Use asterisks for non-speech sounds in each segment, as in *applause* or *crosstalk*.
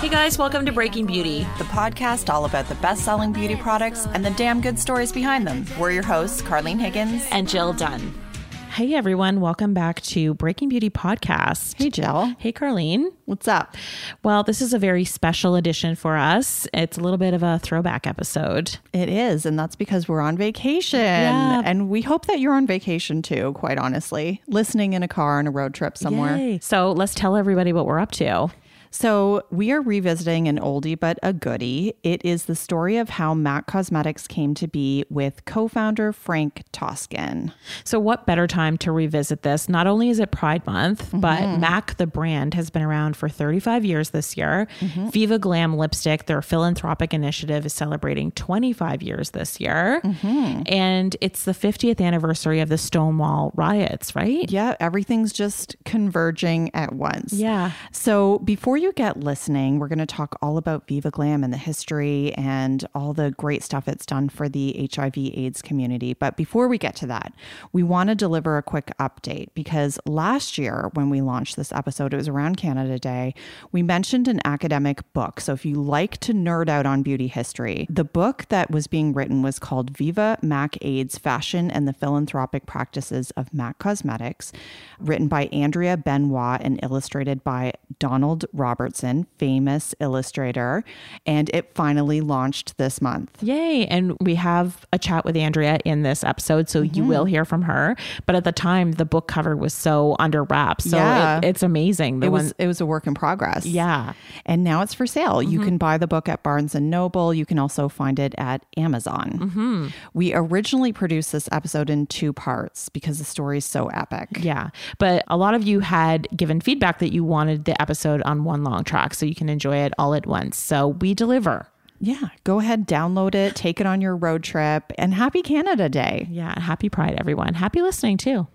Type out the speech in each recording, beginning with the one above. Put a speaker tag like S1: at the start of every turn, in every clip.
S1: Hey guys, welcome to Breaking Beauty.
S2: the podcast all about the best selling beauty products and the damn good stories behind them. We're your hosts, Carlene Higgins.
S1: and Jill Dunn. Hey everyone, welcome back to Breaking Beauty Podcast.
S2: Hey, Jill.
S1: Hey Carlene.
S2: What's up?
S1: Well, this is a very special edition for us. It's a little bit of a throwback episode.
S2: It is, and that's because we're on vacation.
S1: Yeah.
S2: And we hope that you're on vacation too, quite honestly, listening in a car on a road trip somewhere.
S1: Yay. So let's tell everybody what we're up to.
S2: So, we are revisiting an oldie but a goodie. It is the story of how MAC Cosmetics came to be with co founder Frank Toskan.
S1: So, what better time to revisit this? Not only is it Pride Month, mm-hmm. but MAC, the brand, has been around for 35 years this year. Mm-hmm. Viva Glam Lipstick, their philanthropic initiative, is celebrating 25 years this year. Mm-hmm. And it's the 50th anniversary of the Stonewall riots, right?
S2: Yeah, everything's just converging at once.
S1: Yeah.
S2: So before you get listening, we're going to talk all about Viva Glam and the history and all the great stuff it's done for the HIV AIDS community. But before we get to that, we want to deliver a quick update because last year when we launched this episode, it was around Canada Day, we mentioned an academic book. So if you like to nerd out on beauty history, the book that was being written was called Viva Mac AIDS Fashion and the Philanthropic Practices of MAC Cosmetics, written by Andrea Benoit and illustrated by Donald Robertson, famous illustrator. And it finally launched this month.
S1: Yay. And we have a chat with Andrea in this episode. So you will mm-hmm. hear from her. But at the time, the book cover was so under wraps. So
S2: Yeah.
S1: it, it's amazing. The
S2: It was
S1: one,
S2: it was a work in progress.
S1: yeah.
S2: And now it's for sale. You mm-hmm. can buy the book at Barnes and Noble. You can also find it at Amazon. Mm-hmm. We originally produced this episode in two parts because the story is so epic.
S1: Yeah. But a lot of you had given feedback that you wanted the episode on one long track so you can enjoy it all at once. So we deliver.
S2: Yeah, go ahead, download it, take it on your road trip, and happy Canada Day.
S1: Yeah. Happy Pride, everyone. Happy listening, too.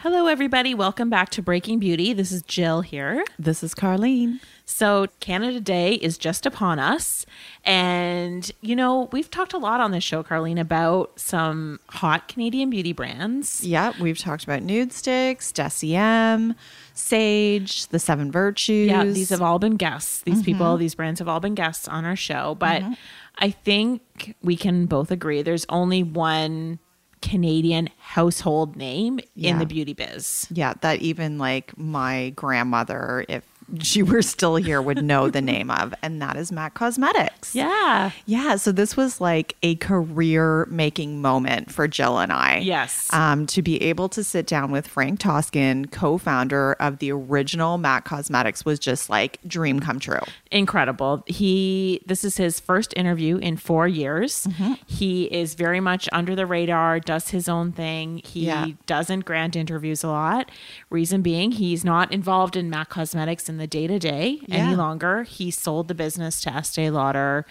S1: Hello, everybody. Welcome back to Breaking Beauty. This is Jill here.
S2: This is Carlene.
S1: So, Canada Day is just upon us. And, you know, we've talked a lot on this show, Carlene, about some hot Canadian beauty brands.
S2: Yeah, we've talked about Nudestix, Deciem, Saje, the Seven Virtues.
S1: Yeah, these have all been guests. These mm-hmm. people, these brands have all been guests on our show. But mm-hmm. I think we can both agree there's only one Canadian household name in the beauty biz.
S2: Yeah, that even like my grandmother, if she were still here, would know the name of, and that is MAC Cosmetics.
S1: Yeah.
S2: Yeah, so this was like a career making moment for Jill and I.
S1: Yes.
S2: Um, to be able to sit down with Frank Toskan, co founder of the original MAC Cosmetics, was just like dream come true.
S1: incredible. He this is his first interview in 4 years. He is very much under the radar, does his own thing. He
S2: Yeah.
S1: doesn't grant interviews a lot. Reason being, he's not involved in MAC Cosmetics in the day-to-day any longer. He sold the business to Estee Lauder.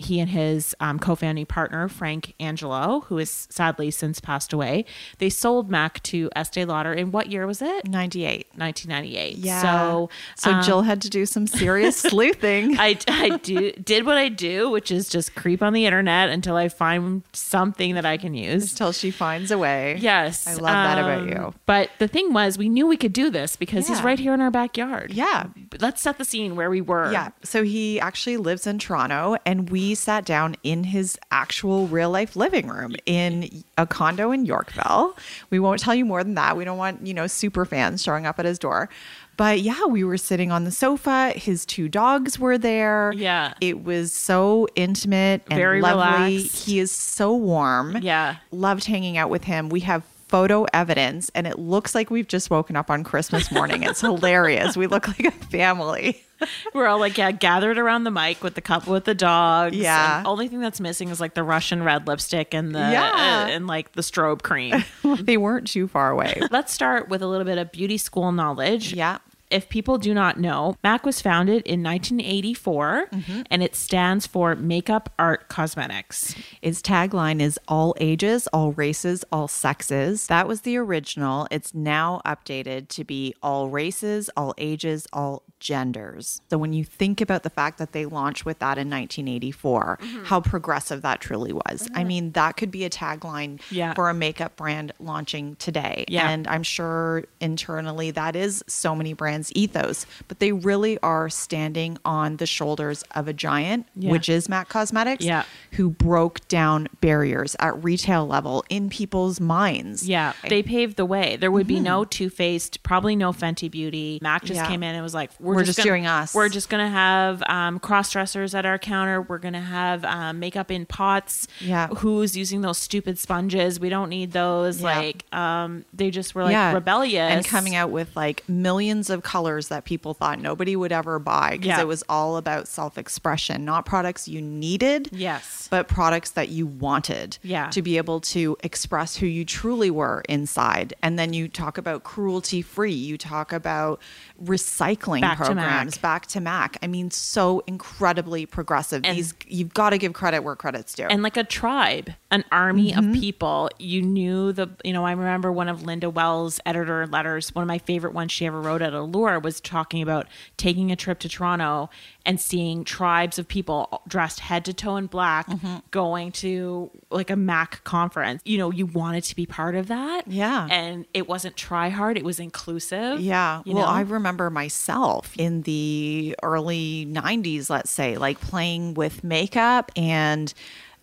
S1: He and his um, co-founding partner Frank Angelo, who has sadly since passed away, they sold Mac to Estee Lauder in what year was it?
S2: 98.
S1: 1998.
S2: Yeah.
S1: So,
S2: so
S1: um,
S2: Jill had to do some serious *laughs* sleuthing.
S1: I, I do did what I do, which is just creep on the internet until I find something that I can use.
S2: Until she finds a way.
S1: Yes,
S2: I love that about
S1: um,
S2: you.
S1: But the thing was, we knew we could do this because he's right here in our backyard.
S2: Yeah.
S1: But let's set the scene where we were.
S2: Yeah. So he actually lives in Toronto, and we sat down in his actual real life living room in a condo in Yorkville. We won't tell you more than that. We don't want, you know, super fans showing up at his door. But yeah, we were sitting on the sofa. His two dogs were there.
S1: Yeah.
S2: It was so intimate and
S1: Very
S2: lovely.
S1: relaxed.
S2: He is so warm.
S1: Yeah.
S2: Loved hanging out with him. We have photo evidence and it looks like we've just woken up on Christmas morning. It's *laughs* hilarious. We look like a family. *laughs*
S1: We're all like yeah, gathered around the mic with the cup with the dogs.
S2: Yeah.
S1: Only thing that's missing is like the Russian red lipstick and the
S2: Yeah.
S1: uh, and like the strobe cream. *laughs*
S2: they weren't too far away.
S1: Let's start with a little bit of beauty school knowledge.
S2: Yeah.
S1: If people do not know, MAC was founded in 1984
S2: Mm-hmm.
S1: and it stands for Makeup Art Cosmetics.
S2: Its tagline is all ages, all races, all sexes. That was the original. It's now updated to be all races, all ages, all genders. So when you think about the fact that they launched with that in 1984,
S1: Mm-hmm.
S2: how progressive that truly was. I mean, that could be a tagline
S1: Yeah.
S2: for a makeup brand launching today.
S1: Yeah.
S2: And I'm sure internally that is so many brands' ethos, but they really are standing on the shoulders of a giant,
S1: Yeah.
S2: which is MAC Cosmetics
S1: Yeah.
S2: who broke down barriers at retail level in people's minds.
S1: Yeah, they paved the way. There would be no Too Faced, probably no Fenty Beauty. Mac just
S2: Mm-hmm. Yeah.
S1: came in and was like, "We're,
S2: We're
S1: just,
S2: just
S1: gonna,
S2: doing us."
S1: We're just gonna have um, cross dressers at our counter. We're gonna have um, makeup in pots.
S2: Yeah.
S1: who's using those stupid sponges? We don't need those.
S2: Yeah.
S1: Like, um, they just were like rebellious
S2: and coming out with like millions of colors that people thought nobody would ever buy because
S1: Yeah.
S2: it was all about self-expression, not products you needed.
S1: Yes.
S2: But products that you wanted
S1: Yeah.
S2: to be able to express who you truly were inside. And then you talk about cruelty free. You talk about recycling
S1: Back
S2: programs,
S1: Mac.
S2: back to Mac. I mean, so incredibly progressive.
S1: And-
S2: These you've got to give credit where credit's due.
S1: and like a tribe, an army
S2: Mm-hmm.
S1: of people. You knew the, you know, I remember one of Linda Wells' editor letters, one of my favorite ones she ever wrote at Allure was talking about taking a trip to Toronto and seeing tribes of people dressed head to toe in black
S2: Mm-hmm.
S1: going to like a MAC conference. You know, you wanted to be part of that.
S2: Yeah.
S1: And it wasn't try hard, it was inclusive.
S2: Yeah. Well,
S1: know?
S2: I remember myself in the early 90s, let's say, like playing with makeup and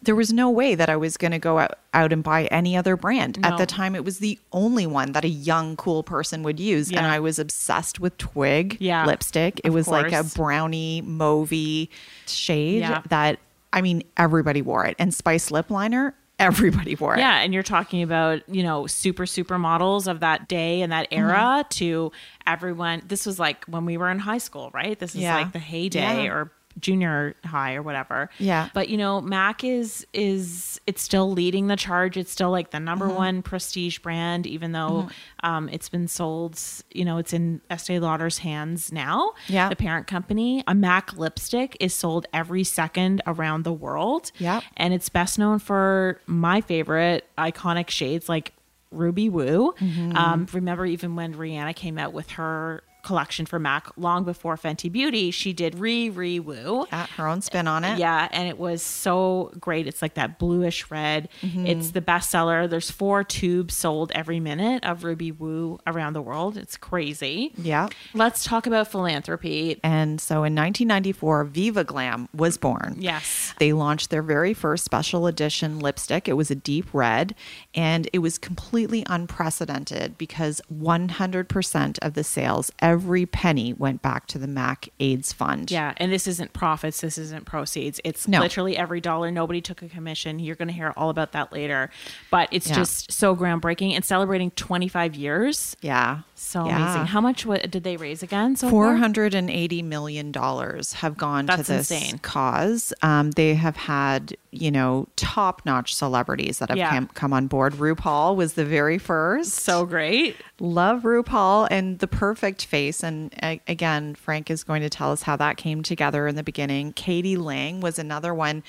S2: there was no way that I was going to go out, out and buy any other brand. At the time, it was the only one that a young, cool person would use. And I was obsessed with Twig
S1: Yeah,
S2: lipstick. It
S1: of
S2: was like a brownie, mauvey shade
S1: Yeah.
S2: that, I mean, everybody wore it. And Spice lip liner, *laughs* everybody wore it.
S1: Yeah, and you're talking about, you know, super supermodels of that day and that era
S2: Mm-hmm.
S1: to everyone. This was like when we were in high school, right? This is
S2: Yeah.
S1: like the heyday
S2: Yeah.
S1: or junior high or whatever.
S2: Yeah.
S1: But you know, Mac is is it's still leading the charge. It's still like the number
S2: Mm-hmm.
S1: one prestige brand, even though um, it's been sold. You know, it's in Estee Lauder's hands now.
S2: Yeah.
S1: the parent company. A Mac lipstick is sold every second around the world.
S2: Yeah.
S1: and it's best known for my favorite iconic shades like Ruby Woo.
S2: Mm-hmm.
S1: Um, remember, even when Rihanna came out with her collection for MAC long before Fenty Beauty, she did RiRi Woo.
S2: Yeah, her own spin on it.
S1: Yeah, and it was so great. It's like that bluish red.
S2: Mm-hmm.
S1: It's the bestseller. There's four tubes sold every minute of Ruby Woo around the world. It's crazy.
S2: Yeah.
S1: Let's talk about philanthropy.
S2: And so in 1994, Viva Glam was born.
S1: Yes.
S2: They launched their very first special edition lipstick. It was a deep red and it was completely unprecedented because 100% of the sales, every penny went back to the MAC AIDS Fund.
S1: Yeah, and this isn't profits. This isn't proceeds. It's
S2: No.
S1: literally every dollar. Nobody took a commission. You're going to hear all about that later. But it's
S2: Yeah.
S1: just so groundbreaking and celebrating 25 years.
S2: Yeah.
S1: So
S2: Yeah.
S1: amazing. How much what, did they raise again? So
S2: Four
S1: far?
S2: hundred and eighty million dollars have gone
S1: That's
S2: to this
S1: insane.
S2: cause. Um, they have had, you know, top notch celebrities that have
S1: Yeah.
S2: come, come on board. RuPaul was the very first.
S1: So great.
S2: Love RuPaul and the perfect face. And uh, again, Frank is going to tell us how that came together in the beginning. k.d. lang was another one,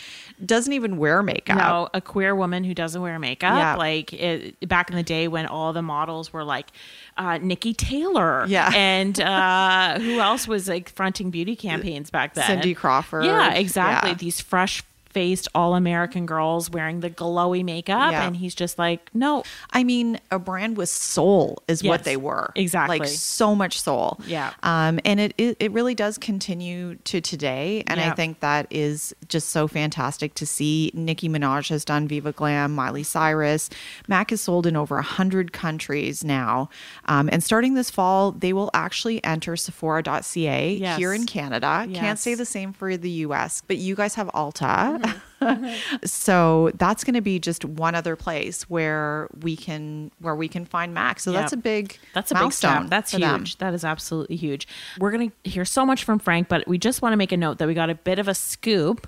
S2: doesn't even wear makeup.
S1: No, a queer woman who doesn't wear makeup.
S2: Yeah.
S1: Like it, back in the day when all the models were like uh, Niki Taylor.
S2: Yeah.
S1: And uh, who else was like fronting beauty campaigns back then?
S2: Cindy Crawford.
S1: Yeah, exactly.
S2: Yeah.
S1: These fresh faced all American girls wearing the glowy makeup.
S2: Yeah.
S1: And he's just like, no.
S2: I mean, a brand with soul is
S1: Yes,
S2: what they were.
S1: exactly.
S2: Like so much soul.
S1: Yeah.
S2: Um, and it, it it really does continue to today. And I think that is just so fantastic to see. Nicki Minaj has done Viva Glam, Miley Cyrus. Mac is sold in over a hundred countries now. Um, and starting this fall, they will actually enter Sephora.ca
S1: Yes.
S2: here in Canada. Can't say the same for the US, but you guys have Ulta.
S1: Mm-hmm. *laughs*
S2: so that's going to be just one other place where we can where we can find Mac. So that's a big
S1: That's a big step. That's huge.
S2: them.
S1: That is absolutely huge. We're going to hear so much from Frank, but we just want to make a note that we got a bit of a scoop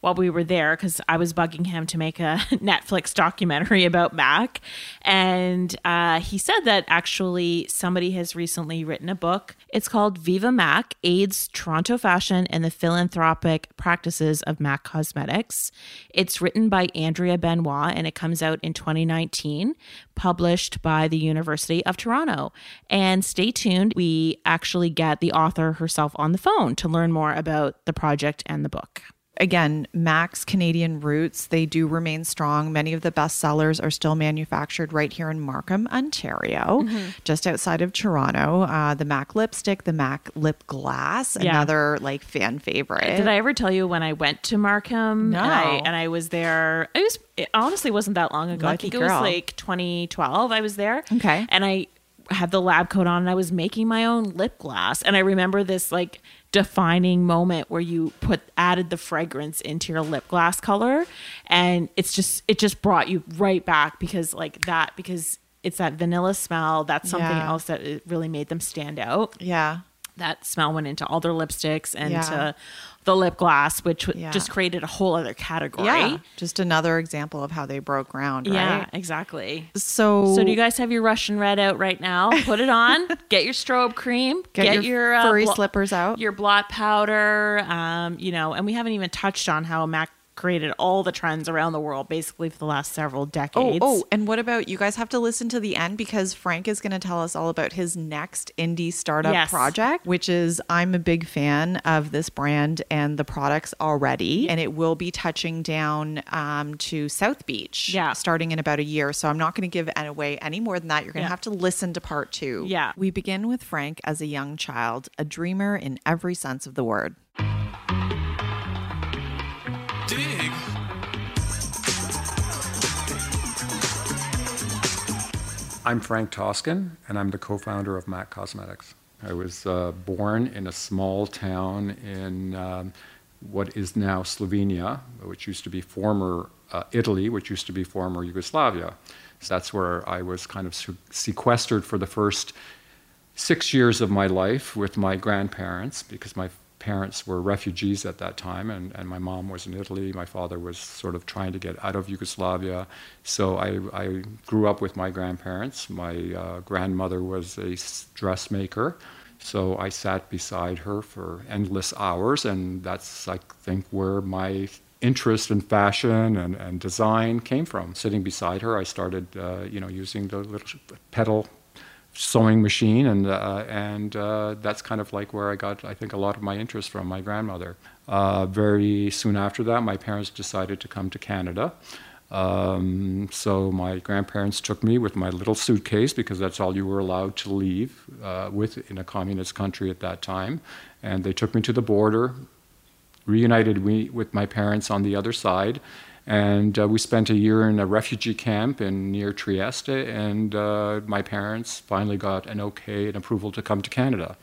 S1: while we were there because I was bugging him to make a *laughs* Netflix documentary about Mac. And uh, he said that actually somebody has recently written a book. It's called Viva Mac AIDS, Toronto Fashion, and the Philanthropic Practices of Mac Cosmetics. It's written by Andrea Benoit and it comes out in 2019, published by the University of Toronto. And stay tuned, we actually get the author herself on the phone to learn more about the project and the book.
S2: Again, Mac's Canadian roots, they do remain strong. Many of the best sellers are still manufactured right here in Markham, Ontario,
S1: Mm-hmm.
S2: just outside of Toronto. Uh, the Mac lipstick, the Mac lip glass,
S1: Yeah.
S2: another like fan favorite.
S1: Did I ever tell you when I went to Markham?
S2: No.
S1: And I, and I was there. It was it honestly wasn't that long ago. I
S2: Lucky
S1: think it was like 2012. I was there.
S2: Okay.
S1: And I had the lab coat on and I was making my own lip gloss. And I remember this like defining moment where you put added the fragrance into your lip gloss color and it's just it just brought you right back because like that because it's that vanilla smell that's something
S2: Yeah.
S1: else that really made them stand out
S2: yeah.
S1: that smell went into all their lipsticks and
S2: Yeah.
S1: to the lip gloss, which
S2: Yeah.
S1: just created a whole other category.
S2: Yeah. Just another example of how they broke ground, right?
S1: Yeah, exactly.
S2: So,
S1: So, do you guys have your Russian red out right now? Put it on. *laughs* get your strobe cream.
S2: Get your furry slippers out.
S1: Your blot powder. Um, you know, and we haven't even touched on how Mac created all the trends around the world, basically for the last several
S2: Oh,
S1: decades.
S2: oh, and what about you guys have to listen to the end because Frank is going to tell us all about his next indie startup
S1: Yes.
S2: project, which is I'm a big fan of this brand and the products already. And it will be touching down um, to South Beach
S1: Yeah.
S2: starting in about a year. So I'm not going to give away any more than that. You're going to
S1: Yeah.
S2: have to listen to part two.
S1: Yeah.
S2: We begin with Frank as a young child, a dreamer in every sense of the word.
S3: I'm Frank Toskan, and I'm the co founder of MAC Cosmetics. I was uh, born in a small town in um, what is now Slovenia, which used to be former uh, Italy, which used to be former Yugoslavia. So that's where I was kind of sequestered for the first six years of my life with my grandparents because my parents were refugees at that time and, and my mom was in Italy. My father was sort of trying to get out of Yugoslavia. So I, I grew up with my grandparents. My uh, grandmother was a dressmaker. So I sat beside her for endless hours, and that's, I think, where my interest in fashion and, and design came from. Sitting beside her, I started, uh, you know, using the little pedal sewing machine, and uh, and uh, that's kind of like where I got, I think, a lot of my interest from my grandmother. Uh, very soon after that, my parents decided to come to Canada. Um, so my grandparents took me with my little suitcase because that's all you were allowed to leave uh, with in a communist country at that time, and they took me to the border, reunited me with my parents on the other side, and uh, we spent a year in a refugee camp in near Trieste. And uh, my parents finally got an okay and approval to come to Canada.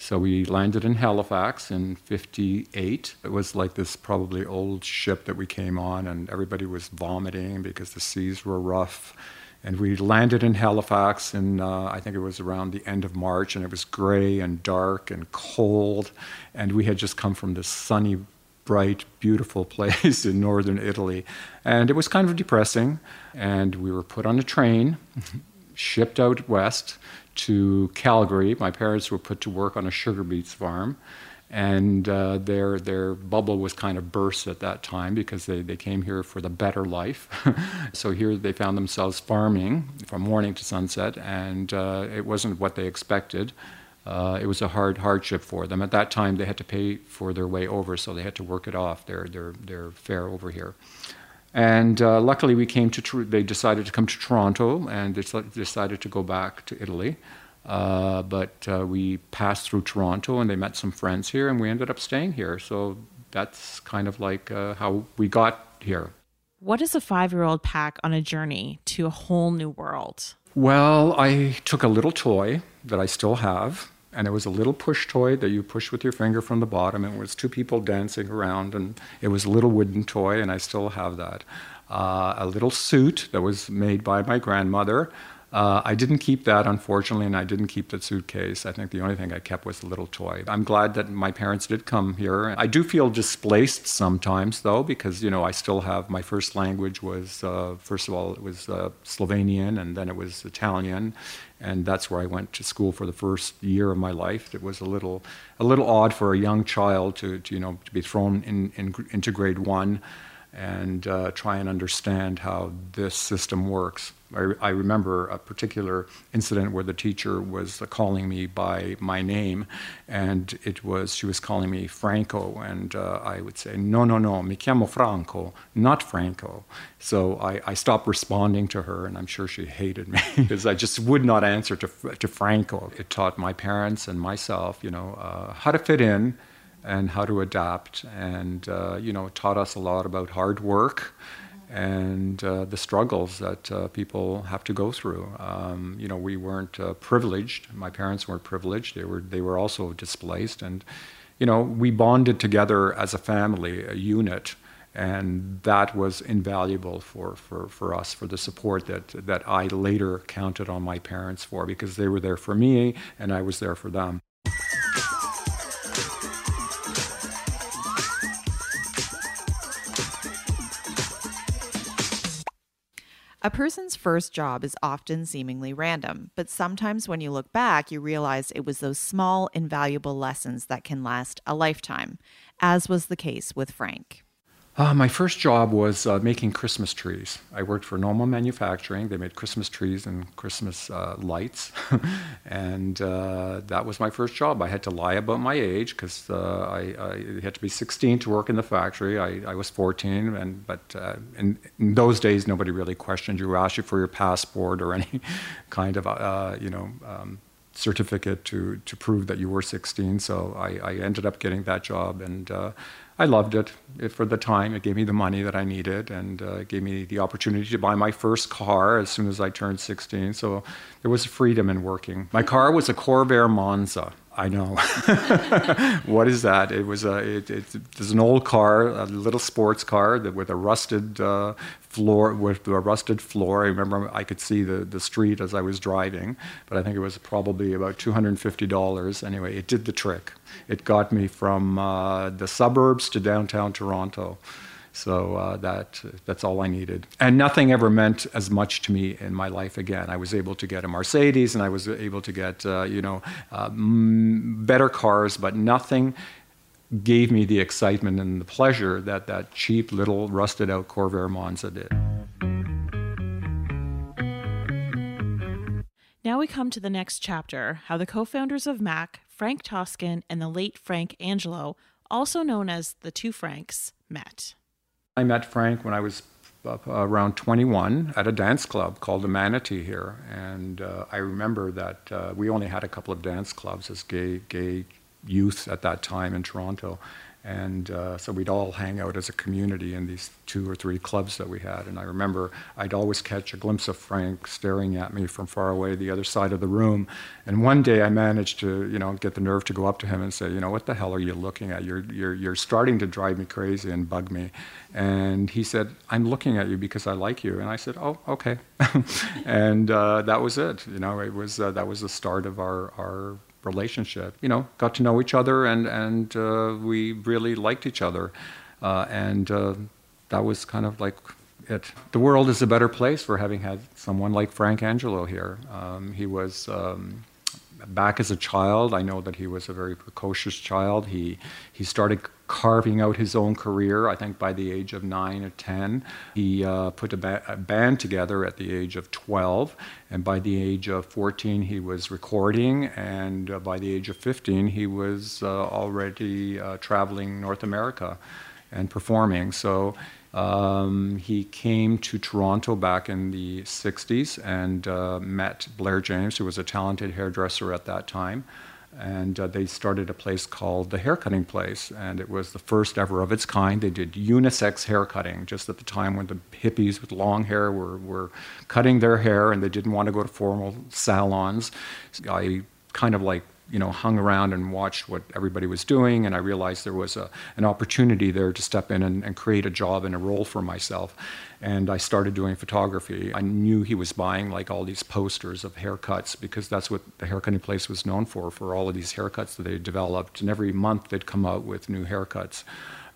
S3: So we landed in Halifax in '58. It was like this probably old ship that we came on, and everybody was vomiting because the seas were rough. And we landed in Halifax, and uh, I think it was around the end of March, and it was gray and dark and cold. And we had just come from this sunny bright, beautiful *laughs* place in northern Italy. And it was kind of depressing. And we were put on a train, shipped out west to Calgary. My parents were put to work on a sugar beets farm. And uh, their, their bubble was kind of burst at that time because they, they came here for the better life. *laughs* so here they found themselves farming from morning to sunset, and uh, it wasn't what they expected. Uh, it was a hard hardship for them. At that time, they had to pay for their way over, so they had to work it off their their their fare over here. And uh, luckily, we came to. They decided to come to Toronto, and they decided to go back to Italy. Uh, but uh, we passed through Toronto, and they met some friends here, and we ended up staying here. So that's kind of like uh, how we got here.
S1: What does a five-year-old pack on a journey to a whole new world?
S3: Well, I took a little toy that I still have and it was a little push toy that you push with your finger from the bottom. And it was two people dancing around, and it was a little wooden toy, and I still have that. Uh, a little suit that was made by my grandmother uh, I didn't keep that, unfortunately, and I didn't keep the suitcase. I think the only thing I kept was the little toy. I'm glad that my parents did come here. I do feel displaced sometimes, though, because you know I still have my first language was uh, first of all it was uh, Slovenian, and then it was Italian, and that's where I went to school for the first year of my life. It was a little a little odd for a young child to, to you know to be thrown in, in into grade one and uh, try and understand how this system works. I, I, remember a particular incident where the teacher was calling me by my name, and it was she was calling me Franco, and uh, I would say, "No, no, no, mi chiamo Franco, not Franco." So I, I stopped responding to her, and I'm sure she hated me *laughs* because I just would not answer to to Franco. It taught my parents and myself, you know, uh, how to fit in and how to adapt, and uh, you know, taught us a lot about hard work and uh, the struggles that uh, people have to go through. Um, you know, we weren't uh, privileged. My parents weren't privileged. They were they were also displaced, and you know, we bonded together as a family, a unit. And that was invaluable for, for, for us, for the support that, that I later counted on my parents for, because they were there for me and I was there for them.
S2: A person's first job is often seemingly random, but sometimes when you look back, you realize it was those small, invaluable lessons that can last a lifetime, as was the case with Frank.
S3: Uh, my first job was uh, making Christmas trees. I worked for Noma Manufacturing. They made Christmas trees and Christmas uh, lights. *laughs* and uh, that was my first job. I had to lie about my age because uh, I, I, had to be 16 to work in the factory. I, I was 14, and, but uh, in, in, those days, nobody really questioned you or asked you for your passport or *laughs* any kind of, you know, um, certificate to, to prove that you were 16. So I, I ended up getting that job. and I loved it. For the time, it gave me the money that I needed and uh, gave me the opportunity to buy my first car as soon as I turned 16. So there was freedom in working. My car was a Corvair Monza. I know. *laughs* what is that? It was a. It, it, it's an old car, a little sports car that with a rusted uh, floor, with a rusted floor. I remember I could see the, the street as I was driving, but I think it was probably about two hundred and fifty dollars. Anyway, it did the trick. It got me from uh, the suburbs to downtown Toronto. So uh, that that's all I needed, and nothing ever meant as much to me in my life again. I was able to get a Mercedes, and I was able to get uh, you know uh, better cars, but nothing gave me the excitement and the pleasure that that cheap little rusted out Corvair Monza did.
S1: Now we come to the next chapter how the co founders of Mac, Frank Toskan, and the late Frank Angelo, also known as the two Franks, met.
S3: I met Frank when I was uh, around 21 at a dance club called the Manatee here, and uh, I remember that uh, we only had a couple of dance clubs as gay gay youth at that time in Toronto, and uh, so we'd all hang out as a community in these two or three clubs that we had. And I remember I'd always catch a glimpse of Frank staring at me from far away, the other side of the room. And one day I managed to, you know, get the nerve to go up to him and say, you know, what the hell are you looking at? You're, you're, you're starting to drive me crazy and bug me. And he said, I'm looking at you because I like you. And I said, oh, okay. *laughs* and uh, that was it. You know, it was, uh, that was the start of our, our relationship. You know, got to know each other, and and uh, we really liked each other. Uh, and uh, that was kind of like it. The world is a better place for having had someone like Frank Angelo here. Um, he was. Um, back as a child, I know that he was a very precocious child. He he started carving out his own career. I think by the age of nine or ten, he uh, put a, ba- a, band together at the age of twelve, and by the age of fourteen, he was recording, and uh, by the age of fifteen, he was uh, already uh, traveling North America and performing. So. Um, he came to Toronto back in the 60s and uh, met Blair James, who was a talented hairdresser at that time and uh, they started a place called the Haircutting Place, and it was the first ever of its kind. They did unisex haircutting just at the time when the hippies with long hair were, were cutting their hair and they didn't want to go to formal salons. I kind of like you know, hung around and watched what everybody was doing, and I realized there was a, an opportunity there to step in and, and create a job and a role for myself. And I started doing photography. I knew he was buying like all these posters of haircuts because that's what the haircutting place was known for, for all of these haircuts that they developed. And every month they'd come out with new haircuts.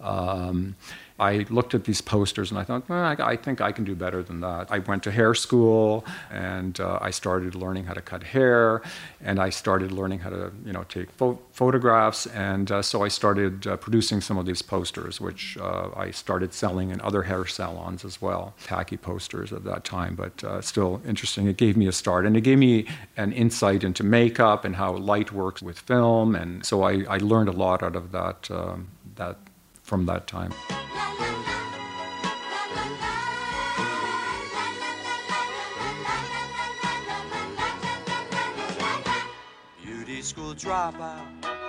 S3: Um, I looked at these posters and I thought, well, I, I, think I can do better than that. I went to hair school and uh, I started learning how to cut hair and I started learning how to, you know, take pho- photographs. And uh, so I started uh, producing some of these posters, which uh, I started selling in other hair salons as well. Tacky posters at that time, but uh, still interesting. It gave me a start and it gave me an insight into makeup and how light works with film. And so I, I learned a lot out of that, um, that from that time. Beauty school dropout.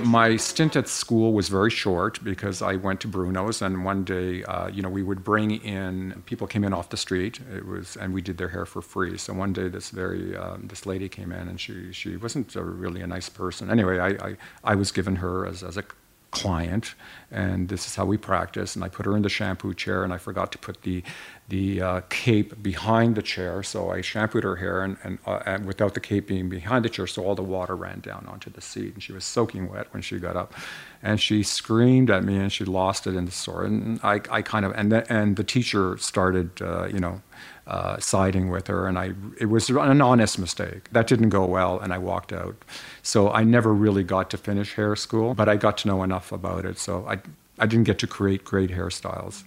S3: My stint at school was very short because I went to Bruno's, and one day, uh, you know, we would bring in people came in off the street. It was, and we did their hair for free. So one day, this very um, this lady came in, and she she wasn't a, really a nice person. Anyway, I, I I was given her as as a client, and this is how we practice. And I put her in the shampoo chair, and I forgot to put the the uh, cape behind the chair, so I shampooed her hair, and, and, uh, and, without the cape being behind the chair, so all the water ran down onto the seat, and she was soaking wet when she got up, and she screamed at me, and she lost it in the store, and I, I kind of and the, and the teacher started, uh, you know uh, siding with her, and I it was an honest mistake. That didn't go well, and I walked out. So I never really got to finish hair school, but I got to know enough about it. So I I didn't get to create great hairstyles.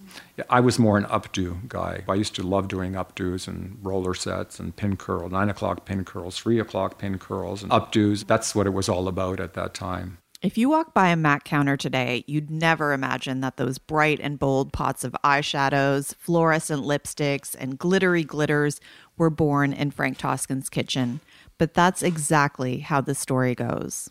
S3: I was more an updo guy. I used to love doing updos and roller sets and pin curl, nine o'clock pin curls, three o'clock pin curls, and updos. That's what it was all about at that time.
S2: If you walk by a MAC counter today, you'd never imagine that those bright and bold pots of eyeshadows, fluorescent lipsticks, and glittery glitters were born in Frank Toskan's kitchen. But that's exactly how the story goes.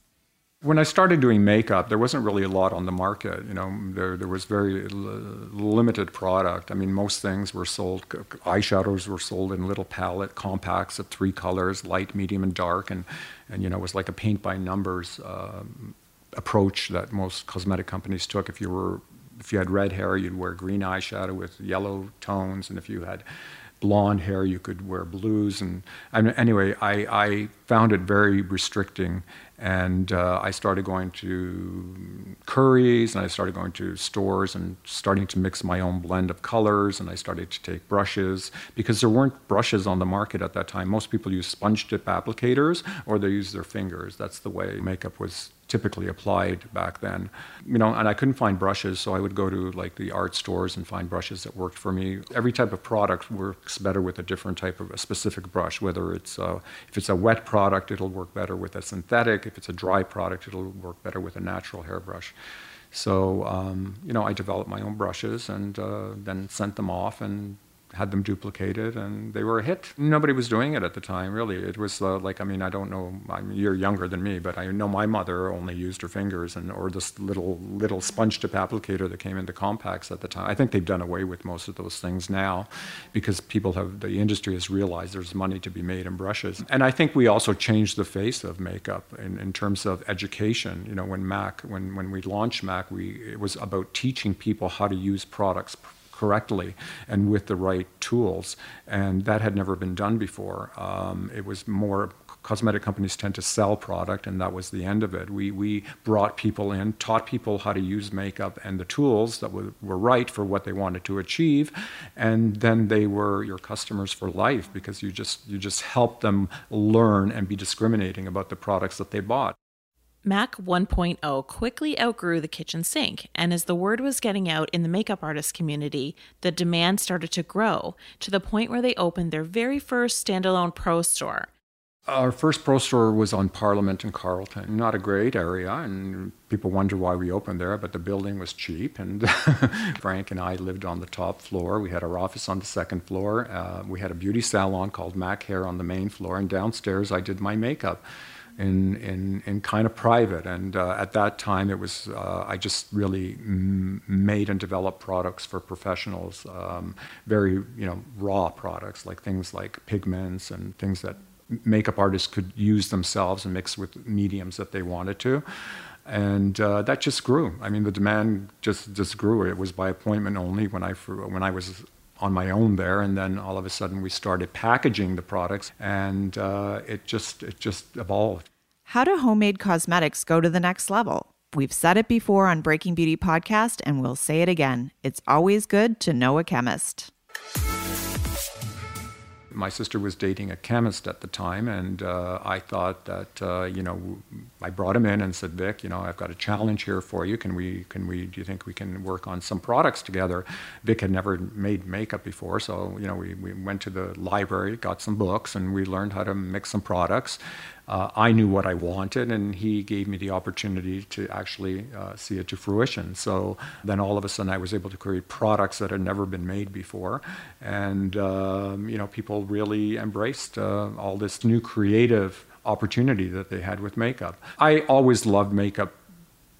S3: When I started doing makeup, there wasn't really a lot on the market. You know, there, there was very limited product. I mean, most things were sold, eyeshadows were sold in little palette compacts of three colors, light, medium, and dark. And, and you know, it was like a paint by numbers um, approach that most cosmetic companies took. If you were if you had red hair, you'd wear green eyeshadow with yellow tones, and if you had blonde hair, you could wear blues. And, anyway, I, I found it very restricting, and uh, I started going to Curry's and I started going to stores and starting to mix my own blend of colors, and I started to take brushes because there weren't brushes on the market at that time. Most people use sponge tip applicators, or they use their fingers. That's the way makeup was typically applied back then. You know, and I couldn't find brushes, so I would go to like the art stores and find brushes that worked for me. Every type of product works better with a different type of a specific brush. Whether it's uh, if it's a wet product, it'll work better with a synthetic. If it's a dry product, it'll work better with a natural hairbrush. So um, you know, I developed my own brushes and uh, then sent them off and had them duplicated, and they were a hit. Nobody was doing it at the time, really. It was uh, like, I mean, I don't know, I mean, you're younger than me, but I know my mother only used her fingers and or this little little sponge tip applicator that came into compacts at the time. I think they've done away with most of those things now, because people have the industry has realized there's money to be made in brushes. And I think we also changed the face of makeup in, in terms of education. You know, when Mac, when when we launched Mac, we it was about teaching people how to use products correctly and with the right tools. And that had never been done before. Um, it was more cosmetic companies tend to sell product, and that was the end of it. We, we brought people in, taught people how to use makeup and the tools that were, were right for what they wanted to achieve, and then they were your customers for life because you just, you just helped them learn and be discriminating about the products that they bought.
S1: Mac 1.0 quickly outgrew the kitchen sink, and as the word was getting out in the makeup artist community, the demand started to grow to the point where they opened their very first standalone pro store.
S3: Our first pro store was on Parliament in Carlton. Not a great area, and people wonder why we opened there, but the building was cheap. And *laughs* Frank and I lived on the top floor. We had our office on the second floor. Uh, we had a beauty salon called Mac Hair on the main floor, and downstairs I did my makeup. In, in, in kind of private. And uh, at that time, it was, uh, I just really m- made and developed products for professionals, um, very, you know, raw products, like things like pigments and things that makeup artists could use themselves and mix with mediums that they wanted to. And uh, that just grew. I mean, the demand just, just grew. It was by appointment only when I, when I was on my own there, and then all of a sudden we started packaging the products, and uh, it just it just evolved.
S2: How do homemade cosmetics go to the next level? We've said it before on Breaking Beauty podcast, and we'll say it again. It's always good to know a chemist
S3: my sister was dating a chemist at the time, and uh, I thought that uh, you know I brought him in and said, Vic, you know I've got a challenge here for you. Can we can we do you think we can work on some products together? Vic had never made makeup before, so you know we, we went to the library, got some books, and we learned how to mix some products uh, I knew what I wanted, and he gave me the opportunity to actually uh, see it to fruition. So then all of a sudden, I was able to create products that had never been made before, and um, you know, people really embraced uh, all this new creative opportunity that they had with makeup. I always loved makeup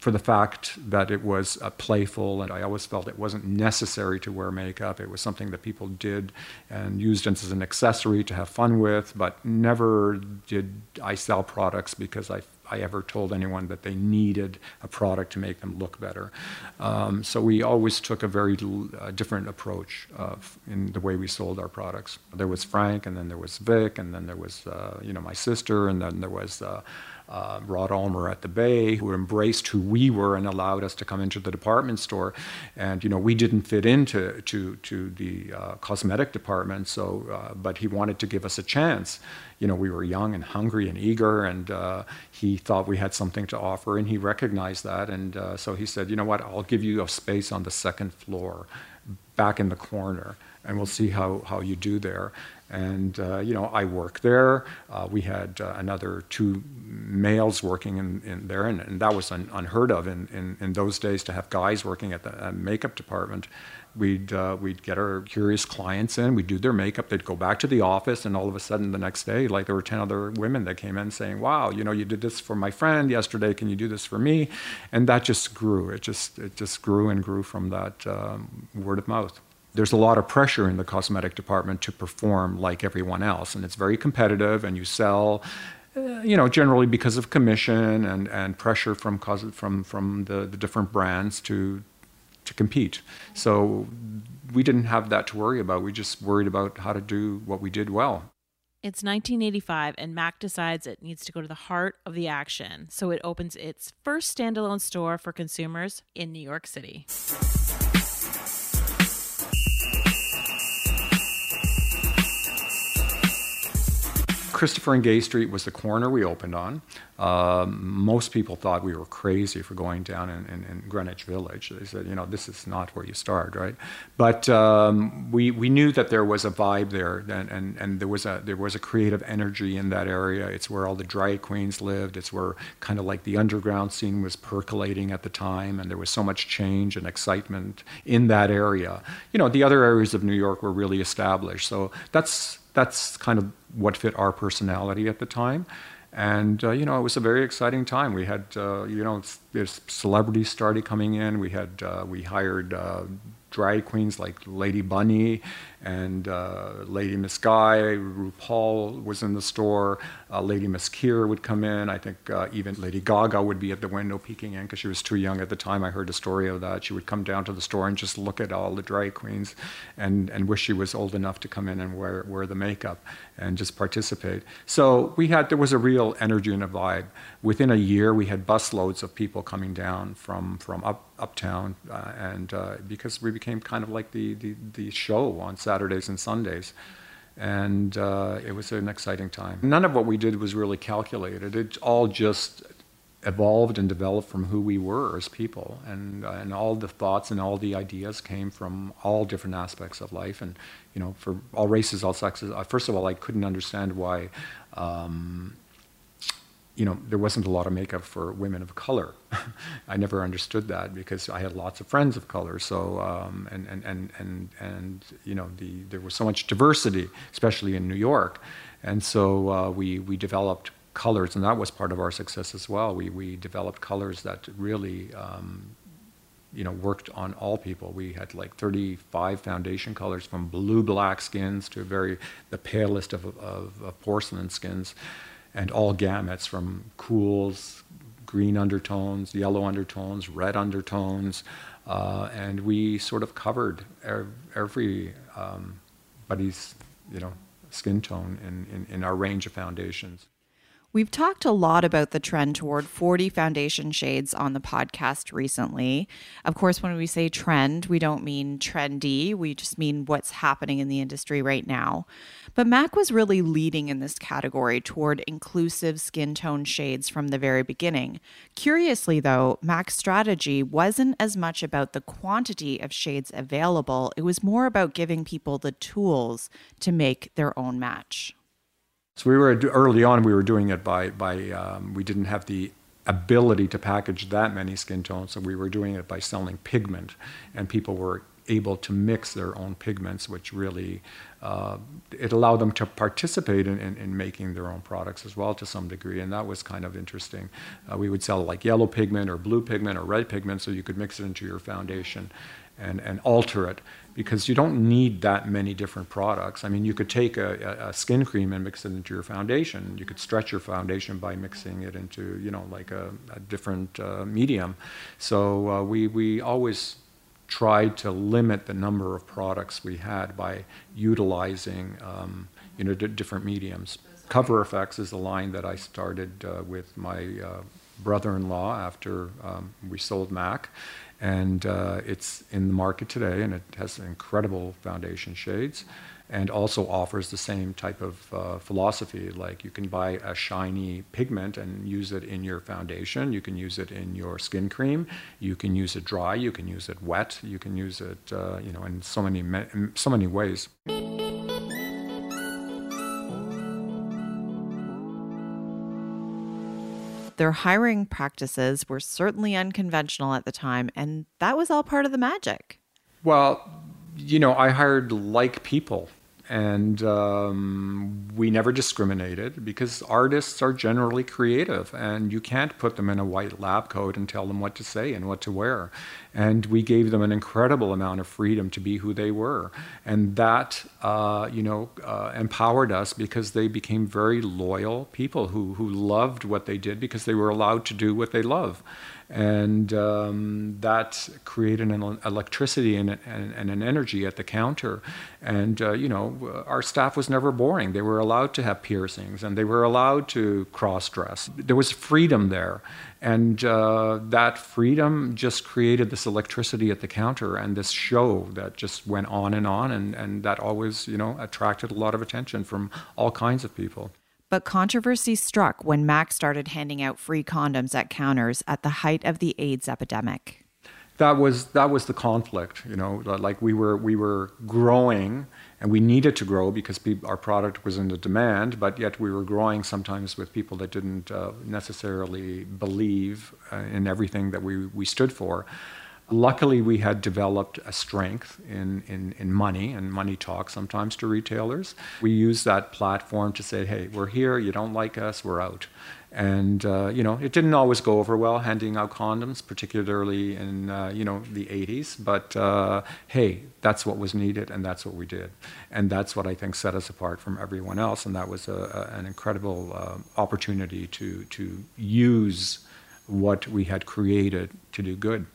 S3: for the fact that it was uh, playful, and I always felt it wasn't necessary to wear makeup. It was something that people did and used as an accessory to have fun with, but never did I sell products because I, I ever told anyone that they needed a product to make them look better. Um, so we always took a very uh, different approach in the way we sold our products. There was Frank, and then there was Vic, and then there was uh, you know my sister, and then there was uh, Rod Almer at the Bay, who embraced who we were and allowed us to come into the department store. And you know, we didn't fit into to to the uh, cosmetic department, so uh, but he wanted to give us a chance. You know, we were young and hungry and eager, and uh, he thought we had something to offer, and he recognized that. And uh, so he said, you know what, I'll give you a space on the second floor, back in the corner and we'll see how, how you do there. And, uh, you know, I worked there. Uh, we had uh, another two males working in, in there, and, and that was un, unheard of in, in, in, those days to have guys working at the makeup department. We'd, uh, we'd get our curious clients in, we'd do their makeup, they'd go back to the office, and all of a sudden the next day, like there were 10 other women that came in saying, Wow, you know, you did this for my friend yesterday, can you do this for me? And that just grew. It just, it just grew and grew from that um, word of mouth there's a lot of pressure in the cosmetic department to perform like everyone else, and it's very competitive, and you sell. Uh, you know, generally because of commission and, and pressure from from from the, the different brands to to compete. So we didn't have that to worry about. We just worried about how to do what we did well.
S1: It's 1985, and Mac decides it needs to go to the heart of the action. So it opens its first standalone store for consumers in New York City.
S3: Christopher and Gay Street was the corner we opened on. Um, most people thought we were crazy for going down in, in, in, Greenwich Village. They said, you know, this is not where you start, right? But um, we, we knew that there was a vibe there, and, and, and there, was a, there was a creative energy in that area. It's where all the drag queens lived. It's where kind of like the underground scene was percolating at the time, and there was so much change and excitement in that area. You know, the other areas of New York were really established. So that's that's kind of what fit our personality at the time. And uh, you know, it was a very exciting time. We had uh, you know, celebrities started coming in. We had uh, we hired uh, drag queens like Lady Bunny and uh, Lady Miss Guy, RuPaul was in the store, uh, Lady Miss Kier would come in. I think uh, even Lady Gaga would be at the window peeking in because she was too young at the time. I heard a story of that. She would come down to the store and just look at all the drag queens and, and wish she was old enough to come in and wear, wear the makeup and just participate. So we had, there was a real energy and a vibe. Within a year, we had busloads of people coming down from, from up, uptown uh, and uh, because we became kind of like the, the, the show on Saturdays and Sundays. And uh, it was an exciting time. None of what we did was really calculated. It all just evolved and developed from who we were as people. And, uh, and all the thoughts and all the ideas came from all different aspects of life. And, you know, for all races, all sexes. First of all, I couldn't understand why. Um, you know, there wasn't a lot of makeup for women of color. *laughs* I never understood that because I had lots of friends of color. So, um, and, and, and, and, and, you know, the, there was so much diversity, especially in New York. And so uh, we, we developed colors, and that was part of our success as well. We, we developed colors that really, um, you know, worked on all people. We had like 35 foundation colors from blue black skins to very, the palest of, of, of porcelain skins and all gamuts from cools, green undertones, yellow undertones, red undertones, uh, and we sort of covered every um, body's you know skin tone in, in, in our range of foundations.
S2: We've talked a lot about the trend toward 40 foundation shades on the podcast recently. Of course, when we say trend, we don't mean trendy, we just mean what's happening in the industry right now. But MAC was really leading in this category toward inclusive skin tone shades from the very beginning. Curiously, though, MAC's strategy wasn't as much about the quantity of shades available, it was more about giving people the tools to make their own match.
S3: So we were early on. We were doing it by by um, we didn't have the ability to package that many skin tones, so we were doing it by selling pigment, and people were able to mix their own pigments, which really uh, it allowed them to participate in, in, in, making their own products as well to some degree, and that was kind of interesting. Uh, we would sell like yellow pigment or blue pigment or red pigment, so you could mix it into your foundation and, and alter it because you don't need that many different products. I mean, you could take a, a, skin cream and mix it into your foundation. You could stretch your foundation by mixing it into, you know, like a, a different uh, medium. So uh, we, we always tried to limit the number of products we had by utilizing, um, you know, different mediums. Cover FX is a line that I started uh, with my uh, brother-in-law after um, we sold Mac and uh, it's in the market today, and it has incredible foundation shades, and also offers the same type of uh, philosophy. Like you can buy a shiny pigment and use it in your foundation. You can use it in your skin cream. You can use it dry. You can use it wet. You can use it, uh, you know, in so many so many ways.
S2: Their hiring practices were certainly unconventional at the time, and that was all part of the magic.
S3: Well, you know, I hired like people and um, we never discriminated because artists are generally creative and you can't put them in a white lab coat and tell them what to say and what to wear and we gave them an incredible amount of freedom to be who they were and that uh, you know uh, empowered us because they became very loyal people who, who loved what they did because they were allowed to do what they love and um, that created an electricity and, and, and, an energy at the counter. And uh, you know, our staff was never boring. They were allowed to have piercings, and they were allowed to cross-dress. There was freedom there, and uh, that freedom just created this electricity at the counter and this show that just went on and on, and, and that always, you know, attracted a lot of attention from all kinds of people.
S2: But controversy struck when Mac started handing out free condoms at counters at the height of the AIDS epidemic.
S3: That was that was the conflict, you know. Like we were we were growing, and we needed to grow because our product was in the demand. But yet we were growing sometimes with people that didn't uh, necessarily believe uh, in everything that we we stood for. Luckily, we had developed a strength in, in, in money and money talk sometimes to retailers. We used that platform to say, hey, we're here, you don't like us, we're out. And, uh, you know, it didn't always go over well handing out condoms, particularly in, uh, you know, the 80s. But uh, hey, that's what was needed and that's what we did. And that's what I think set us apart from everyone else. And that was a, a, an incredible uh, opportunity to, to use what we had created to do good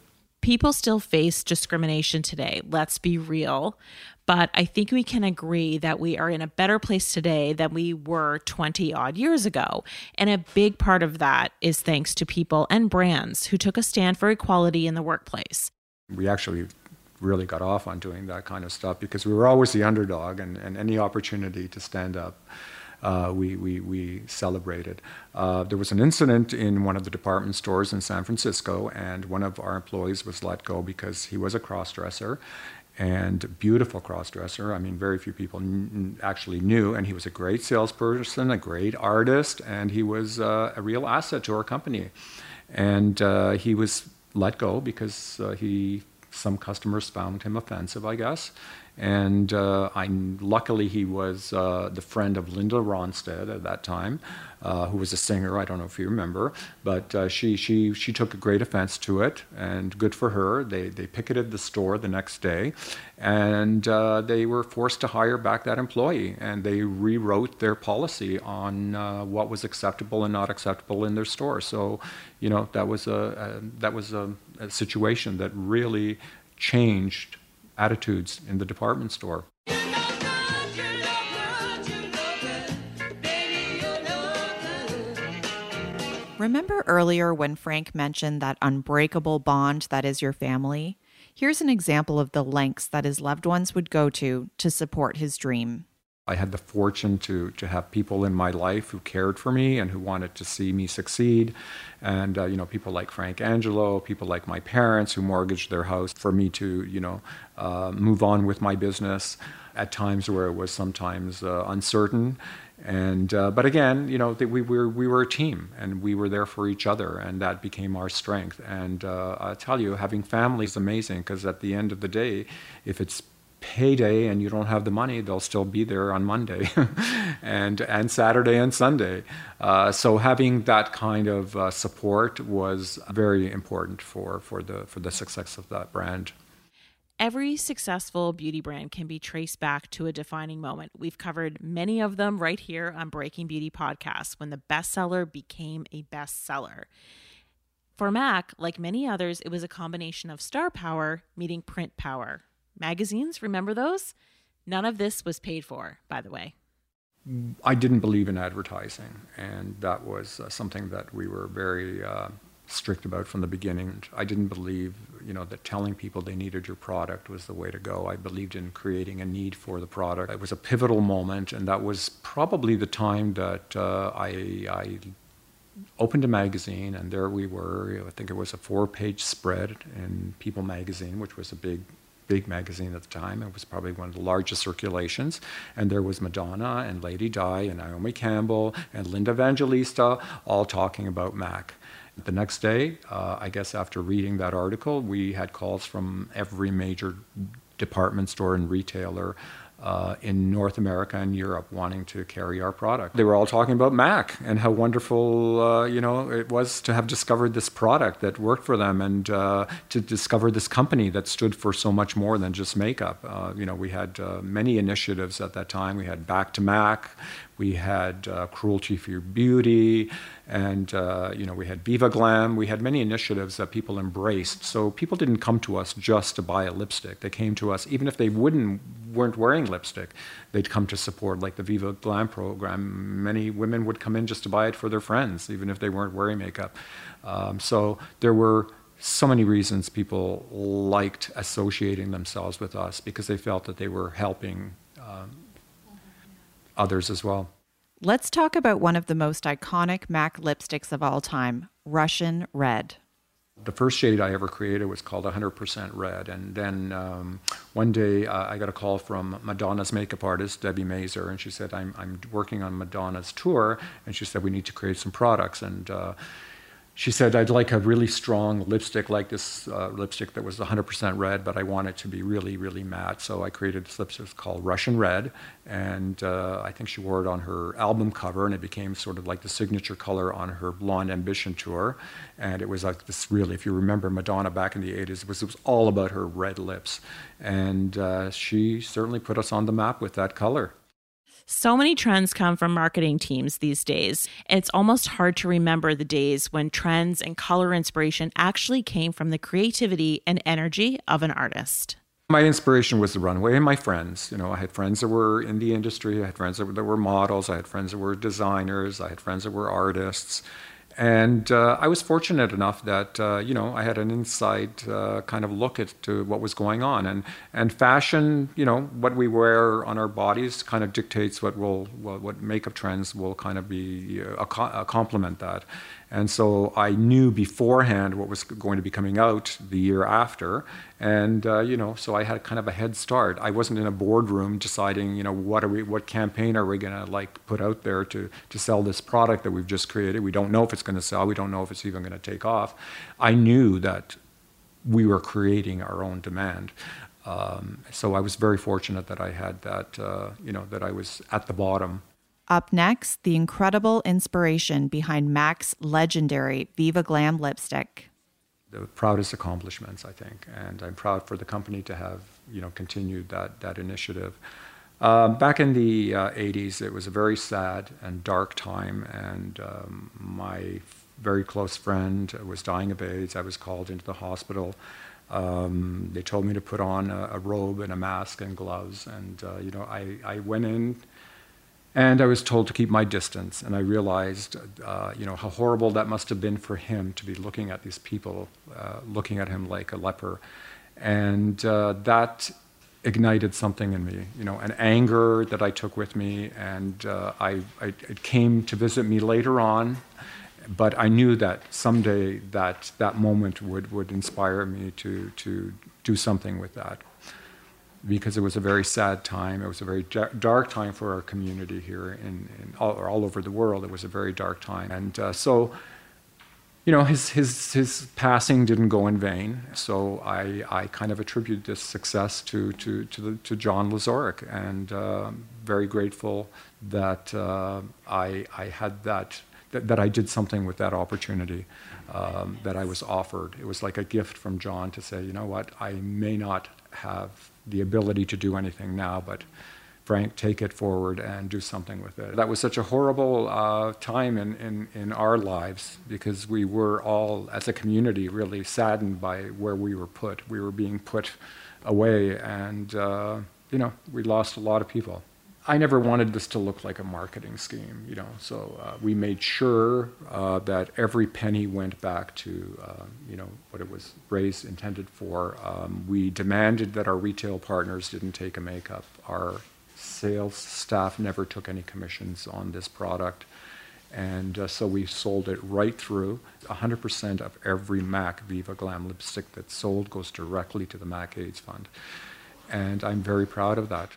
S1: people still face discrimination today. Let's be real. But I think we can agree that we are in a better place today than we were 20 odd years ago. And a big part of that is thanks to people and brands who took a stand for equality in the workplace.
S3: We actually really got off on doing that kind of stuff because we were always the underdog and, and any opportunity to stand up uh, we, we, we celebrated. Uh, there was an incident in one of the department stores in San Francisco, and one of our employees was let go because he was a crossdresser and beautiful crossdresser. I mean, very few people n- actually knew, and he was a great salesperson, a great artist, and he was uh, a real asset to our company. And uh, he was let go because uh, he some customers found him offensive, I guess. And uh, I, luckily, he was uh, the friend of Linda Ronstadt at that time, uh, who was a singer. I don't know if you remember, but uh, she, she, she took a great offense to it, and good for her. They, they picketed the store the next day, and uh, they were forced to hire back that employee, and they rewrote their policy on uh, what was acceptable and not acceptable in their store. So, you know, that was a, a that was a, a situation that really changed attitudes in the department store.
S2: Remember earlier when Frank mentioned that unbreakable bond that is your family? Here's an example of the lengths that his loved ones would go to to support his dream.
S3: I had the fortune to, to have people in my life who cared for me and who wanted to see me succeed. And, uh, you know, people like Frank Angelo, people like my parents who mortgaged their house for me to, you know, uh, move on with my business at times where it was sometimes uh, uncertain. And, uh, but again, you know, we, were, we were a team and we were there for each other and that became our strength. And uh, I tell you, having family is amazing because at the end of the day, if it's payday and you don't have the money, they'll still be there on Monday *laughs* and, and Saturday and Sunday. Uh, so having that kind of uh, support was very important for, for, the, for the success of that brand.
S1: Every successful beauty brand can be traced back to a defining moment. We've covered many of them right here on Breaking Beauty Podcast when the bestseller became a bestseller. For Mac, like many others, it was a combination of star power meeting print power magazines. Remember those? None of this was paid for, by the way.
S3: I didn't believe in advertising, and that was uh, something that we were very uh, strict about from the beginning. I didn't believe, you know, that telling people they needed your product was the way to go. I believed in creating a need for the product. It was a pivotal moment, and that was probably the time that uh, I, I opened a magazine, and there we were. I think it was a four-page spread in People magazine, which was a big big magazine at the time. It was probably one of the largest circulations. And there was Madonna and Lady Di and Naomi Campbell and Linda Evangelista all talking about Mac. The next day, uh, I guess after reading that article, we had calls from every major department store and retailer uh, in North America and Europe wanting to carry our product. They were all talking about Mac and how wonderful uh, you know it was to have discovered this product that worked for them and uh, to discover this company that stood for so much more than just makeup. Uh, you know, we had uh, many initiatives at that time. We had Back to Mac, we had uh, Cruelty Free Beauty, and uh, you know we had Viva Glam. We had many initiatives that people embraced. So people didn't come to us just to buy a lipstick. They came to us even if they wouldn't weren't wearing lipstick. They'd come to support like the Viva Glam program. Many women would come in just to buy it for their friends, even if they weren't wearing makeup. Um, so there were so many reasons people liked associating themselves with us because they felt that they were helping um, others as well.
S2: Let's talk about one of the most iconic MAC lipsticks of all time, Russian Red.
S3: The first shade I ever created was called 100% Red. And then um, one day uh, I got a call from Madonna's makeup artist, Debi Mazar, and she said, I'm, I'm working on Madonna's tour. And she said, We need to create some products. And uh, she said, I'd like a really strong lipstick like this uh, lipstick that was 100% red, but I want it to be really, really matte. So I created this lipstick called Russian Red. And uh, I think she wore it on her album cover, and it became sort of like the signature color on her Blonde Ambition tour. And it was like this really, if you remember Madonna back in the 80s, it was, it was all about her red lips. And uh, she certainly put us on the map with that color.
S1: So many trends come from marketing teams these days. It's almost hard to remember the days when trends and color inspiration actually came from the creativity and energy of an artist.
S3: My inspiration was the runway and my friends. You know, I had friends that were in the industry, I had friends that were, that were models, I had friends that were designers, I had friends that were artists. And uh, I was fortunate enough that uh, you know I had an inside uh, kind of look at to what was going on, and and fashion, you know, what we wear on our bodies kind of dictates what will what, what makeup trends will kind of be uh, a, a complement that. And so I knew beforehand what was going to be coming out the year after. And, uh, you know, so I had kind of a head start. I wasn't in a boardroom deciding, you know, what are we, what campaign are we going to like put out there to, to sell this product that we've just created. We don't know if it's going to sell. We don't know if it's even going to take off. I knew that we were creating our own demand. Um, so I was very fortunate that I had that, uh, you know, that I was at the bottom
S2: up next, the incredible inspiration behind MAC's legendary Viva Glam lipstick.
S3: The proudest accomplishments, I think, and I'm proud for the company to have you know continued that that initiative. Um, back in the uh, 80s, it was a very sad and dark time, and um, my very close friend was dying of AIDS. I was called into the hospital. Um, they told me to put on a, a, robe and a mask and gloves, and uh, you know I, I went in and I was told to keep my distance. And I realized, uh, you know, how horrible that must have been for him to be looking at these people, uh, looking at him like a leper. And uh, that ignited something in me, you know, an anger that I took with me. And uh, I, I, it came to visit me later on. But I knew that someday that that moment would, would inspire me to, to do something with that because it was a very sad time. It was a very dark time for our community here in, in all, all, over the world. It was a very dark time, and uh, so you know his his his passing didn't go in vain. So I I kind of attribute this success to to to, the, to John Lazorek, and uh, very grateful that uh, I I had that, that that I did something with that opportunity. Um, that I was offered. It was like a gift from John to say, you know what, I may not have the ability to do anything now, but Frank, take it forward and do something with it. That was such a horrible uh, time in, in, in our lives because we were all, as a community, really saddened by where we were put. We were being put away, and, uh, you know, we lost a lot of people. I never wanted this to look like a marketing scheme, you know. So uh, we made sure uh, that every penny went back to, uh, you know, what it was raised intended for. Um, we demanded that our retail partners didn't take a makeup. Our sales staff never took any commissions on this product, and uh, so we sold it right through. 100% of every MAC Viva Glam lipstick that's sold goes directly to the MAC AIDS Fund, and I'm very proud of that.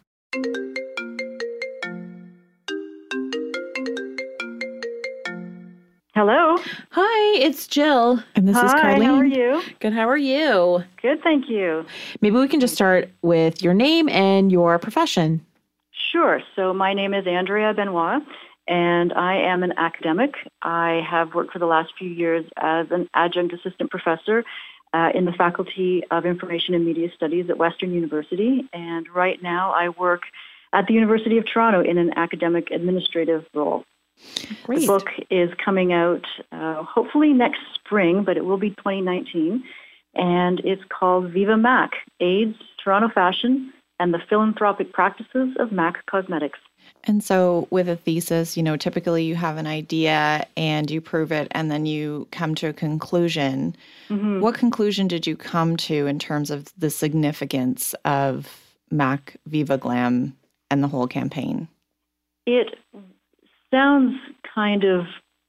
S4: Hello.
S1: Hi, it's Jill.
S4: And this
S1: Hi,
S4: is Carlene. How are you?
S1: Good. How are you?
S4: Good, thank you.
S1: Maybe we can just start with your name and your profession.
S4: Sure. So, my name is Andrea Benoit, and I am an academic. I have worked for the last few years as an adjunct assistant professor uh, in the Faculty of Information and Media Studies at Western University. And right now, I work at the University of Toronto in an academic administrative role.
S1: Great.
S4: The book is coming out uh, hopefully next spring, but it will be 2019. And it's called Viva Mac AIDS, Toronto Fashion, and the Philanthropic Practices of MAC Cosmetics.
S2: And so, with a thesis, you know, typically you have an idea and you prove it, and then you come to a conclusion. Mm-hmm. What conclusion did you come to in terms of the significance of MAC Viva Glam and the whole campaign?
S4: It sounds kind of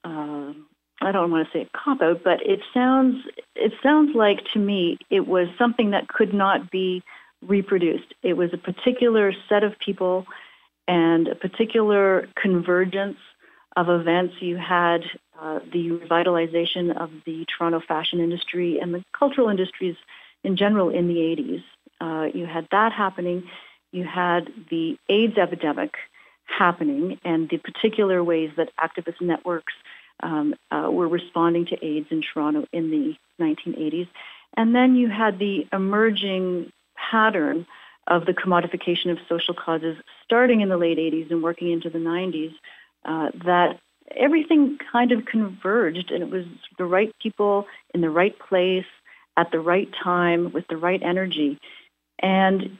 S4: uh, I don't want to say a cop out, but it sounds it sounds like to me it was something that could not be reproduced. It was a particular set of people and a particular convergence of events. You had uh, the revitalization of the Toronto fashion industry and the cultural industries in general in the 80s. Uh, you had that happening. You had the AIDS epidemic happening and the particular ways that activist networks um, uh, were responding to AIDS in Toronto in the 1980s. And then you had the emerging pattern of the commodification of social causes starting in the late 80s and working into the 90s uh, that everything kind of converged and it was the right people in the right place at the right time with the right energy. And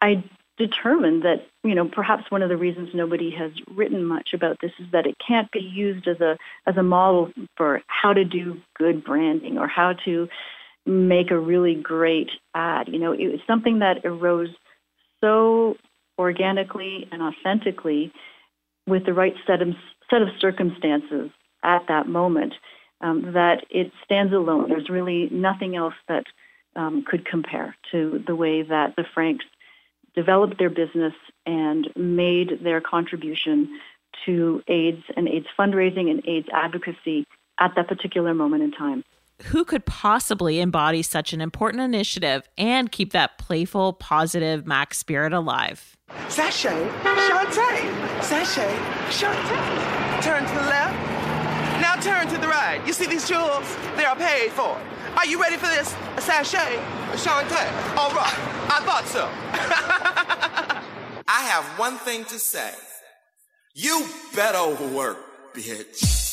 S4: I determined that, you know, perhaps one of the reasons nobody has written much about this is that it can't be used as a as a model for how to do good branding or how to make a really great ad. You know, it was something that arose so organically and authentically with the right set of set of circumstances at that moment um, that it stands alone. There's really nothing else that um, could compare to the way that the Franks developed their business and made their contribution to AIDS and AIDS fundraising and AIDS advocacy at that particular moment in time.
S1: Who could possibly embody such an important initiative and keep that playful, positive Mac spirit alive?
S5: Sashay, Shantay, Sashay, Shantay. Turn to the left. Now turn to the right. You see these jewels? They are paid for. Are you ready for this? A sachet? Shantay. All right. I thought so. *laughs* I have one thing to say. You better work, bitch.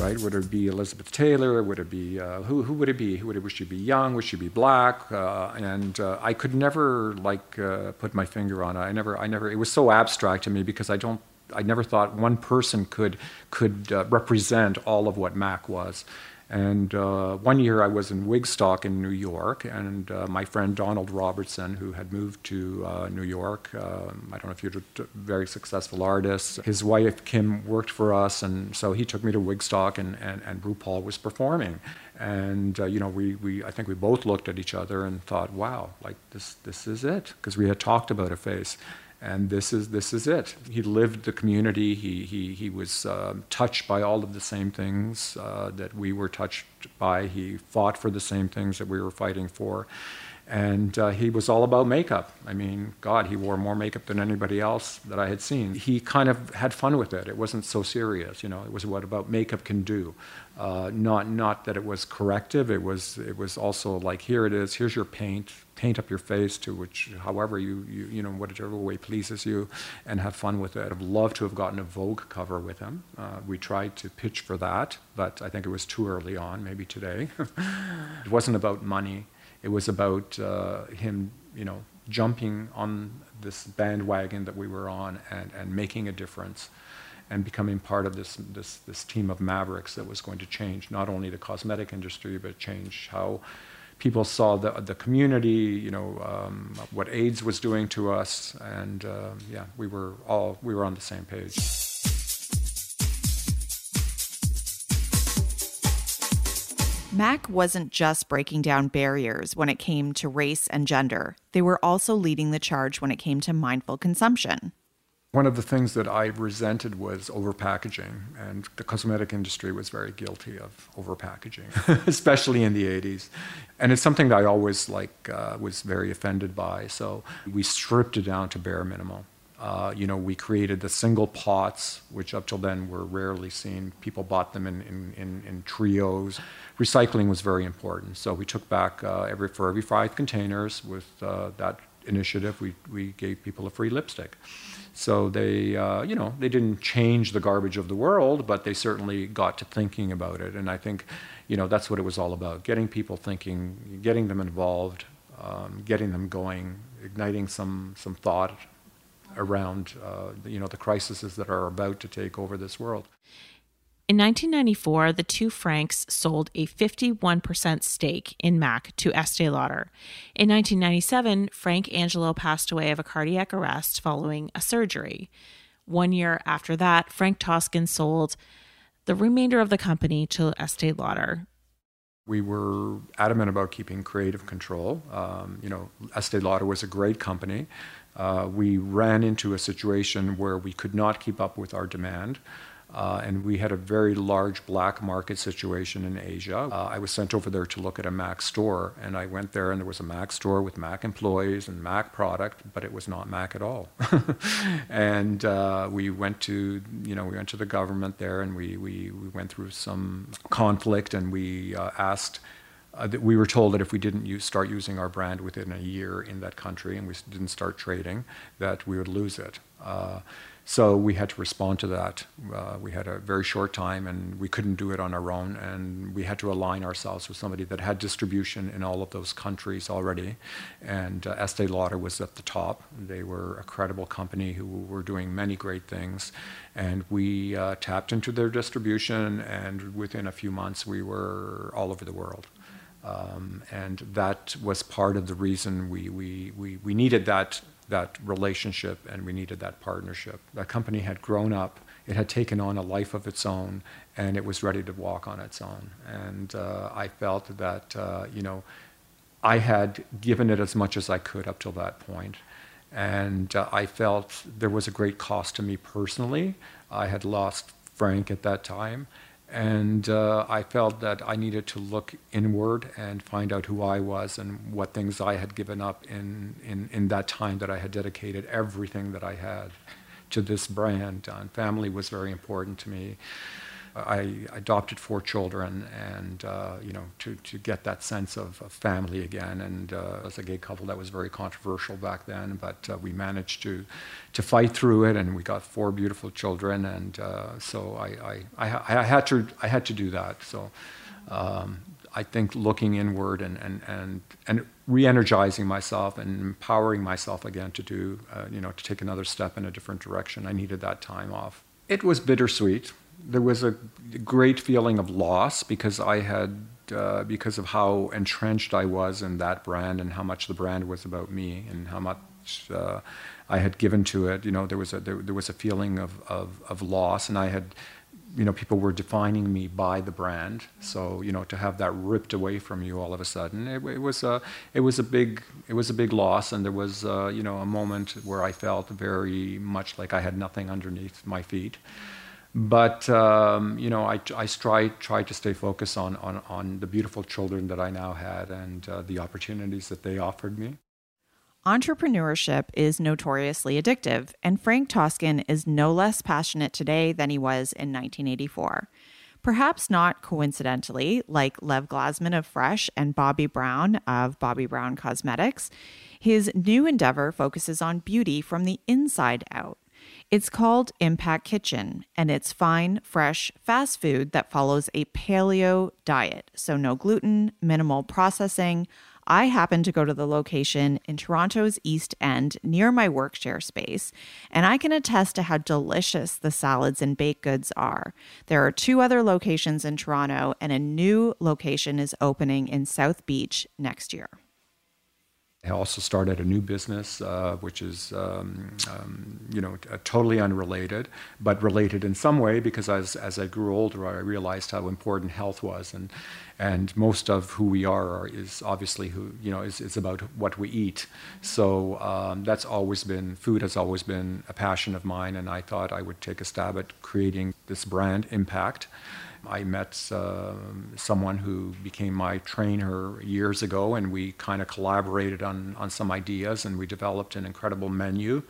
S3: right? Would it be Elizabeth Taylor? Would it be uh, who? Who would it be? Who would it? Would she be young? Would she be black? Uh, and uh, I could never like uh, put my finger on it. I never. I never. It was so abstract to me because I don't. I never thought one person could could uh, represent all of what Mac was. And uh, one year I was in Wigstock in New York, and uh, my friend Donald Robertson, who had moved to uh, New York, um, I don't know if you're a very successful artist, his wife Kim worked for us, and so he took me to Wigstock, and, and, and RuPaul was performing. And uh, you know, we, we I think we both looked at each other and thought, wow, like this this is it, because we had talked about a face and this is this is it. He lived the community. He he he was uh, touched by all of the same things uh, that we were touched by. He fought for the same things that we were fighting for, and uh, he was all about makeup. I mean, God, he wore more makeup than anybody else that I had seen. He kind of had fun with it. It wasn't so serious, you know. It was what about makeup can do. Uh, not not that it was corrective. It was it was also like here it is. Here's your paint. Paint up your face to which, however you you you know whatever way pleases you, and have fun with it. I'd love to have gotten a Vogue cover with him. Uh, we tried to pitch for that, but I think it was too early on. Maybe today. *laughs* it wasn't about money. It was about uh, him, you know, jumping on this bandwagon that we were on and, and making a difference and becoming part of this, this, this team of mavericks that was going to change not only the cosmetic industry, but change how people saw the, the community, you know, um, what AIDS was doing to us. And uh, yeah, we were all, we were on the same page.
S2: Mac wasn't just breaking down barriers when it came to race and gender, they were also leading the charge when it came to mindful consumption.
S3: One of the things that I resented was overpackaging, and the cosmetic industry was very guilty of overpackaging, *laughs* especially in the 80s. And it's something that I always like uh, was very offended by. So we stripped it down to bare minimum. Uh, you know, we created the single pots, which up till then were rarely seen. People bought them in, in, in, in trios. Recycling was very important. So we took back uh, every for every five containers with uh, that initiative, we, we gave people a free lipstick. So they, uh, you know, they didn't change the garbage of the world, but they certainly got to thinking about it. And I think, you know, that's what it was all about: getting people thinking, getting them involved, um, getting them going, igniting some some thought around, uh, you know, the crises that are about to take over this world.
S1: In 1994, the two Franks sold a 51% stake in Mac to Estee Lauder. In 1997, Frank Angelo passed away of a cardiac arrest following a surgery. One year after that, Frank Toskan sold the remainder of the company to Estee Lauder
S3: We were adamant about keeping creative control. Um, you know, Estee Lauder was a great company. Uh, we ran into a situation where we could not keep up with our demand. Uh, and we had a very large black market situation in Asia. Uh, I was sent over there to look at a Mac store, and I went there, and there was a Mac store with Mac employees and Mac product, but it was not Mac at all. *laughs* and uh, we went to, you know, we went to the government there, and we we, we went through some conflict, and we uh, asked. Uh, that we were told that if we didn't use, start using our brand within a year in that country and we didn't start trading, that we would lose it. Uh, so we had to respond to that. Uh, we had a very short time and we couldn't do it on our own. And we had to align ourselves with somebody that had distribution in all of those countries already. And uh, Estee Lauder was at the top. They were a credible company who were doing many great things. And we uh, tapped into their distribution, and within a few months, we were all over the world. Um, and that was part of the reason we, we, we, we needed that that relationship and we needed that partnership. That company had grown up, it had taken on a life of its own, and it was ready to walk on its own. And uh, I felt that, uh, you know, I had given it as much as I could up till that point. And uh, I felt there was a great cost to me personally. I had lost Frank at that time. And uh, I felt that I needed to look inward and find out who I was and what things I had given up in, in, in that time that I had dedicated everything that I had to this brand. And family was very important to me. I adopted four children, and uh, you know, to, to get that sense of, of family again. And uh, as a gay couple, that was very controversial back then, but uh, we managed to to fight through it, and we got four beautiful children. And uh, so I, I, I, I, had to I had to do that. So. Um, I think looking inward and, and, and, and re-energizing myself and empowering myself again to do, uh, you know, to take another step in a different direction. I needed that time off. It was bittersweet there was a great feeling of loss because I had, uh, because of how entrenched I was in that brand and how much the brand was about me and how much uh, I had given to it. You know, there was a there, there was a feeling of, of, of loss, and I had, you know, people were defining me by the brand. So you know, to have that ripped away from you all of a sudden, it, it was a it was a big it was a big loss, and there was uh, you know a moment where I felt very much like I had nothing underneath my feet. But um, you know, I, I tried tried to stay focused on, on, on the beautiful children that I now had and uh, the opportunities that they offered me.
S2: Entrepreneurship is notoriously addictive, and Frank Toskan is no less passionate today than he was in 1984. Perhaps not coincidentally, like Lev Glazman of Fresh and Bobbi Brown of Bobbi Brown Cosmetics, his new endeavor focuses on beauty from the inside out. It's called Impact Kitchen, and it's fine, fresh, fast food that follows a paleo diet. So, no gluten, minimal processing. I happen to go to the location in Toronto's East End near my workshare space, and I can attest to how delicious the salads and baked goods are. There are two other locations in Toronto, and a new location is opening in South Beach next year.
S3: I also started a new business, uh, which is, um, um, you know, totally unrelated, but related in some way because as, as I grew older, I realized how important health was, and and most of who we are is obviously who you know is, is about what we eat. So um, that's always been food has always been a passion of mine, and I thought I would take a stab at creating this brand impact. I met uh, someone who became my trainer years ago, and we kind of collaborated on, on some ideas, and we developed an incredible menu.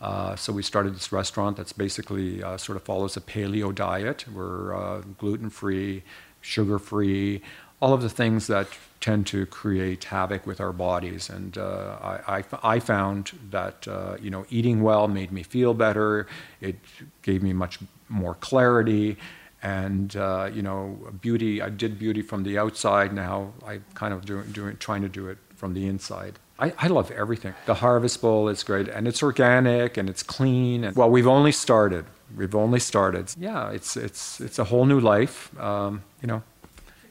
S3: Uh, so we started this restaurant that's basically uh, sort of follows a paleo diet. We're uh, gluten free, sugar free, all of the things that tend to create havoc with our bodies. And uh, I, I, I, found that uh, you know eating well made me feel better. It gave me much more clarity and uh, you know beauty i did beauty from the outside. Now i kind of doing, doing trying to do it from the inside. I, I love everything. The harvest bowl is great and it's organic and it's clean and well we've only started. We've only started. Yeah it's it's it's a whole new life. Um, you know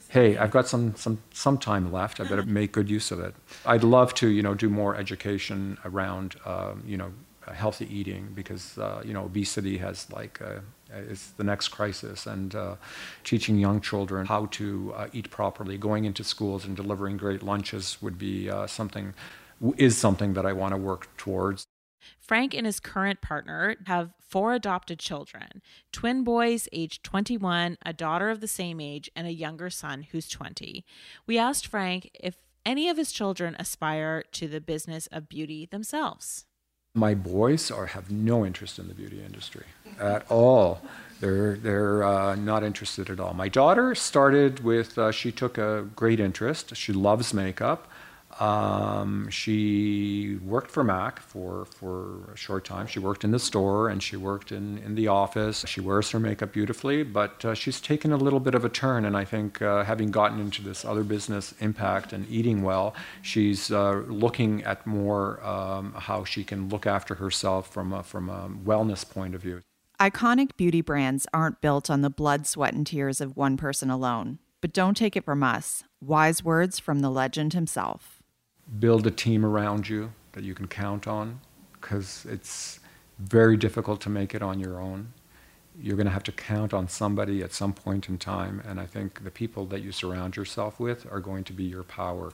S3: hey i've got some some some time left. I better make good use of it. I'd love to you know do more education around um, you know healthy eating because uh, you know obesity has like uh, is the next crisis and uh, teaching young children how to uh, eat properly going into schools and delivering great lunches would be uh, something is something that I want to work towards
S1: Frank and his current partner have four adopted children twin boys aged 21, a daughter of the same age, and a younger son who's 20. We asked Frank if any of his children aspire to the business of beauty themselves.
S3: My boys are have no interest in the beauty industry at all. They're they're uh, not interested at all. My daughter started with uh, she took a great interest. She loves makeup. Um, she worked for Mac for, for a short time. She worked in the store and she worked in, in the office. She wears her makeup beautifully, but uh, she's taken a little bit of a turn. And I think uh, having gotten into this other business, Impact, and eating well, she's uh, looking at more um, how she can look after herself from a, from a wellness point of view.
S2: Iconic beauty brands aren't built on the blood, sweat, and tears of one person alone. But don't take it from us. Wise words from the legend himself
S3: build a team around you that you can count on because it's very difficult to make it on your own. You're going to have to count on somebody at some point in time, and I think the people that you surround yourself with are going to be your power.